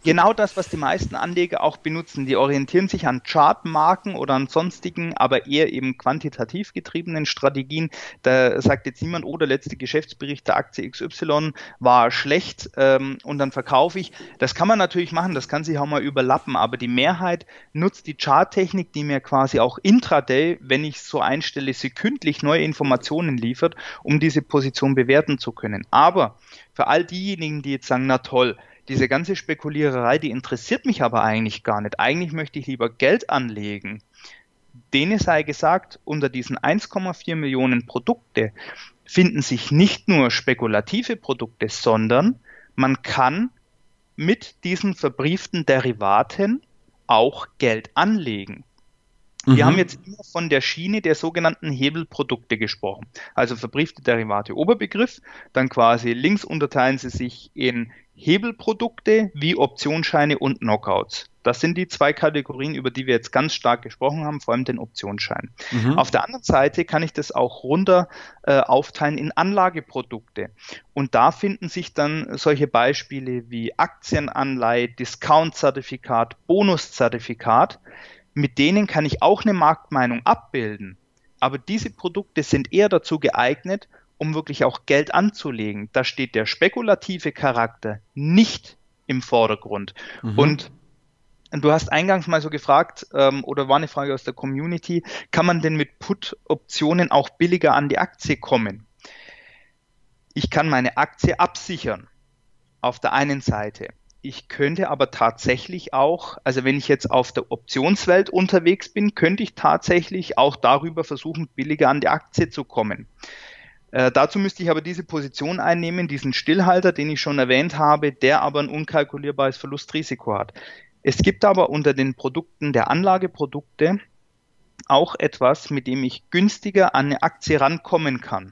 genau das, was die meisten Anleger auch benutzen. Die orientieren sich an Chartmarken oder an sonstigen, aber eher eben quantitativ getriebenen Strategien. Da sagt jetzt niemand, oh, der letzte Geschäftsbericht der Aktie XY war schlecht ähm, und dann verkaufe ich. Das kann man natürlich machen, das kann sich auch mal überlappen, aber die Mehrheit nutzt die Charttechnik, die mir quasi auch intraday, wenn ich so einstelle, sekündlich neue Informationen liefert, um diese Position bewerten zu können. Aber für all diejenigen, die jetzt sagen, na toll, diese ganze Spekuliererei, die interessiert mich aber eigentlich gar nicht. Eigentlich möchte ich lieber Geld anlegen. Denen sei gesagt, unter diesen 1,4 Millionen Produkte finden sich nicht nur spekulative Produkte, sondern man kann mit diesen verbrieften Derivaten auch Geld anlegen. Wir mhm. haben jetzt immer von der Schiene der sogenannten Hebelprodukte gesprochen. Also verbriefte Derivate Oberbegriff, dann quasi links unterteilen sie sich in Hebelprodukte wie Optionsscheine und Knockouts. Das sind die zwei Kategorien, über die wir jetzt ganz stark gesprochen haben, vor allem den Optionsschein. Mhm. Auf der anderen Seite kann ich das auch runter äh, aufteilen in Anlageprodukte. Und da finden sich dann solche Beispiele wie Aktienanleihe, Discount-Zertifikat, Bonuszertifikat. Mit denen kann ich auch eine Marktmeinung abbilden. Aber diese Produkte sind eher dazu geeignet, um wirklich auch Geld anzulegen. Da steht der spekulative Charakter nicht im Vordergrund. Mhm. Und du hast eingangs mal so gefragt, ähm, oder war eine Frage aus der Community, kann man denn mit Put-Optionen auch billiger an die Aktie kommen? Ich kann meine Aktie absichern auf der einen Seite. Ich könnte aber tatsächlich auch, also wenn ich jetzt auf der Optionswelt unterwegs bin, könnte ich tatsächlich auch darüber versuchen, billiger an die Aktie zu kommen. Äh, dazu müsste ich aber diese Position einnehmen, diesen Stillhalter, den ich schon erwähnt habe, der aber ein unkalkulierbares Verlustrisiko hat. Es gibt aber unter den Produkten der Anlageprodukte auch etwas, mit dem ich günstiger an eine Aktie rankommen kann.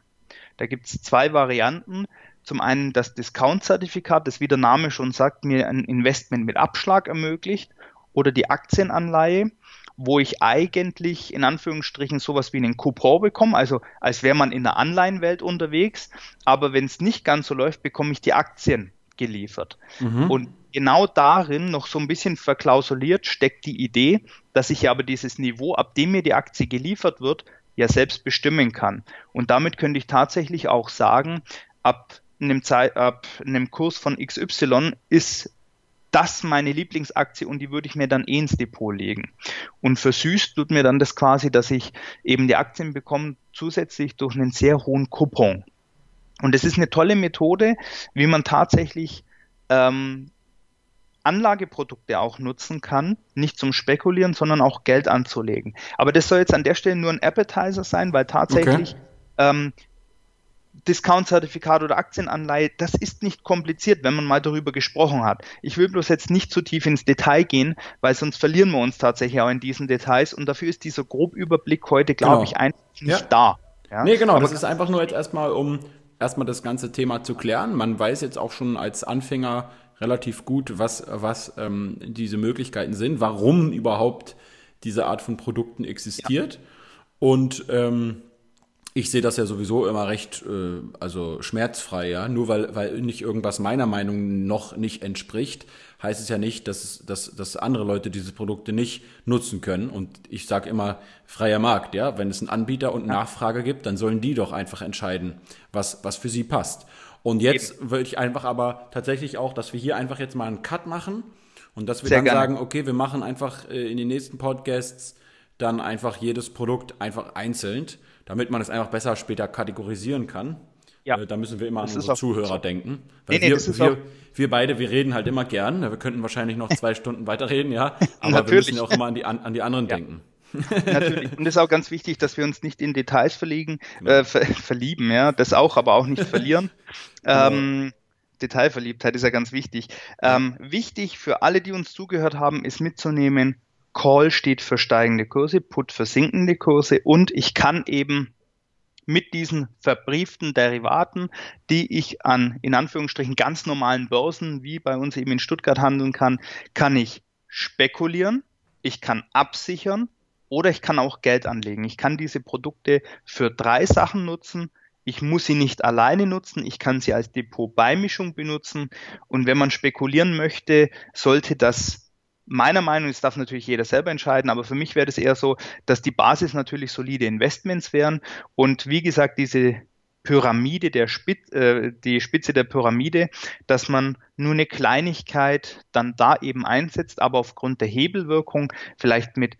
Da gibt es zwei Varianten. Zum einen das Discount-Zertifikat, das wie der Name schon sagt, mir ein Investment mit Abschlag ermöglicht, oder die Aktienanleihe wo ich eigentlich in Anführungsstrichen sowas wie einen Coupon bekomme, also als wäre man in der Anleihenwelt unterwegs, aber wenn es nicht ganz so läuft, bekomme ich die Aktien geliefert. Mhm. Und genau darin noch so ein bisschen verklausuliert steckt die Idee, dass ich aber dieses Niveau, ab dem mir die Aktie geliefert wird, ja selbst bestimmen kann. Und damit könnte ich tatsächlich auch sagen, ab einem, Zeit, ab einem Kurs von XY ist das meine Lieblingsaktie und die würde ich mir dann eh ins Depot legen. Und versüßt tut mir dann das quasi, dass ich eben die Aktien bekomme, zusätzlich durch einen sehr hohen Coupon. Und es ist eine tolle Methode, wie man tatsächlich ähm, Anlageprodukte auch nutzen kann, nicht zum Spekulieren, sondern auch Geld anzulegen. Aber das soll jetzt an der Stelle nur ein Appetizer sein, weil tatsächlich okay. ähm, Discount-Zertifikat oder Aktienanleihe, das ist nicht kompliziert, wenn man mal darüber gesprochen hat. Ich will bloß jetzt nicht zu tief ins Detail gehen, weil sonst verlieren wir uns tatsächlich auch in diesen Details und dafür ist dieser Grobüberblick heute, glaube genau. ich, einfach nicht ja. da. Ja? Nee, genau, Aber das ist einfach nur jetzt erstmal, um erstmal das ganze Thema zu klären. Man weiß jetzt auch schon als Anfänger relativ gut, was, was ähm, diese Möglichkeiten sind, warum überhaupt diese Art von Produkten existiert. Ja. Und ähm, ich sehe das ja sowieso immer recht, äh, also schmerzfrei, ja. Nur weil, weil nicht irgendwas meiner Meinung noch nicht entspricht, heißt es ja nicht, dass, dass, dass andere Leute diese Produkte nicht nutzen können. Und ich sage immer, freier Markt, ja. Wenn es einen Anbieter und Nachfrage gibt, dann sollen die doch einfach entscheiden, was, was für sie passt. Und jetzt würde ich einfach aber tatsächlich auch, dass wir hier einfach jetzt mal einen Cut machen und dass wir Sehr dann gerne. sagen, okay, wir machen einfach äh, in den nächsten Podcasts dann einfach jedes Produkt einfach einzeln damit man es einfach besser später kategorisieren kann. Ja. Äh, da müssen wir immer das an unsere Zuhörer so. denken. Weil nee, nee, wir, wir, wir, beide, wir reden halt immer gern. Wir könnten wahrscheinlich noch zwei Stunden weiterreden, ja. Aber wir müssen auch immer an die, an, an die anderen ja. denken. Natürlich. Und es ist auch ganz wichtig, dass wir uns nicht in Details verliegen, genau. äh, ver verlieben, ja. Das auch, aber auch nicht verlieren. Genau. Ähm, Detailverliebtheit ist ja ganz wichtig. Ähm, wichtig für alle, die uns zugehört haben, ist mitzunehmen, Call steht für steigende Kurse, Put für sinkende Kurse und ich kann eben mit diesen verbrieften Derivaten, die ich an in Anführungsstrichen ganz normalen Börsen wie bei uns eben in Stuttgart handeln kann, kann ich spekulieren, ich kann absichern oder ich kann auch Geld anlegen. Ich kann diese Produkte für drei Sachen nutzen. Ich muss sie nicht alleine nutzen, ich kann sie als Depotbeimischung benutzen und wenn man spekulieren möchte, sollte das meiner Meinung das darf natürlich jeder selber entscheiden, aber für mich wäre das eher so, dass die Basis natürlich solide Investments wären. Und wie gesagt, diese Pyramide der Spitze, äh, die Spitze der Pyramide, dass man nur eine Kleinigkeit dann da eben einsetzt, aber aufgrund der Hebelwirkung vielleicht mit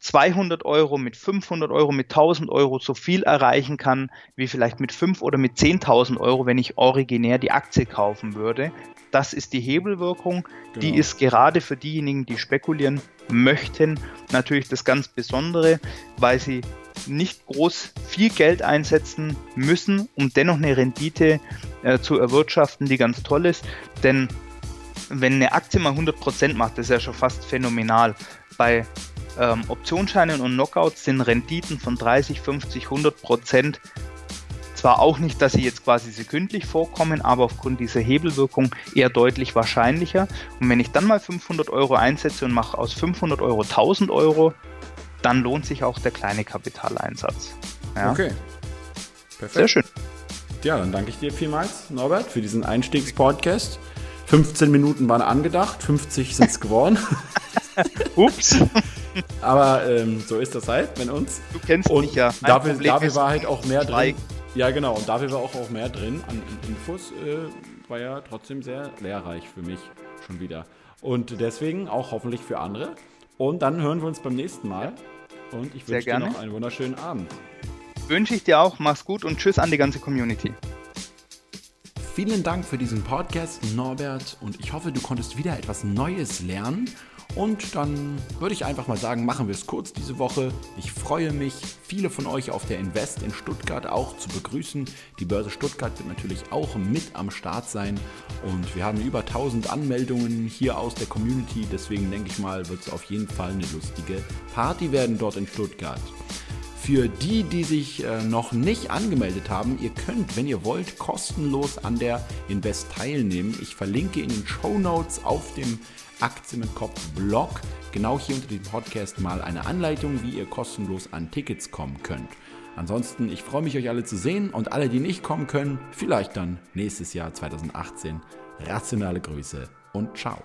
200 Euro, mit 500 Euro, mit 1000 Euro so viel erreichen kann, wie vielleicht mit 5 oder mit 10.000 Euro, wenn ich originär die Aktie kaufen würde. Das ist die Hebelwirkung. Genau. Die ist gerade für diejenigen, die spekulieren möchten, natürlich das ganz Besondere, weil sie nicht groß viel Geld einsetzen müssen, um dennoch eine Rendite äh, zu erwirtschaften, die ganz toll ist. Denn wenn eine Aktie mal 100% macht, das ist ja schon fast phänomenal. Bei ähm, Optionsscheinen und Knockouts sind Renditen von 30, 50, 100 Prozent zwar auch nicht, dass sie jetzt quasi sekündlich vorkommen, aber aufgrund dieser Hebelwirkung eher deutlich wahrscheinlicher. Und wenn ich dann mal 500 Euro einsetze und mache aus 500 Euro 1000 Euro, dann lohnt sich auch der kleine Kapitaleinsatz. Ja? Okay. Perfekt. Sehr schön. Ja, dann danke ich dir vielmals, Norbert, für diesen Einstiegspodcast. 15 Minuten waren angedacht, 50 sind es geworden. Ups. Aber ähm, so ist das halt, wenn uns. Du kennst und mich ja. dafür, dafür war halt auch mehr drin. Ja, genau. Und dafür war auch, auch mehr drin an Infos. Äh, war ja trotzdem sehr lehrreich für mich schon wieder. Und deswegen auch hoffentlich für andere. Und dann hören wir uns beim nächsten Mal. Und ich wünsche dir noch einen wunderschönen Abend. Wünsche ich dir auch. Mach's gut und tschüss an die ganze Community. Vielen Dank für diesen Podcast, Norbert. Und ich hoffe, du konntest wieder etwas Neues lernen und dann würde ich einfach mal sagen, machen wir es kurz diese Woche. Ich freue mich, viele von euch auf der Invest in Stuttgart auch zu begrüßen. Die Börse Stuttgart wird natürlich auch mit am Start sein. Und wir haben über 1000 Anmeldungen hier aus der Community. Deswegen denke ich mal, wird es auf jeden Fall eine lustige Party werden dort in Stuttgart. Für die, die sich äh, noch nicht angemeldet haben, ihr könnt, wenn ihr wollt, kostenlos an der Invest teilnehmen. Ich verlinke in den Show Notes auf dem Aktien mit Kopf Blog genau hier unter dem Podcast mal eine Anleitung, wie ihr kostenlos an Tickets kommen könnt. Ansonsten, ich freue mich, euch alle zu sehen und alle, die nicht kommen können, vielleicht dann nächstes Jahr 2018. Rationale Grüße und ciao.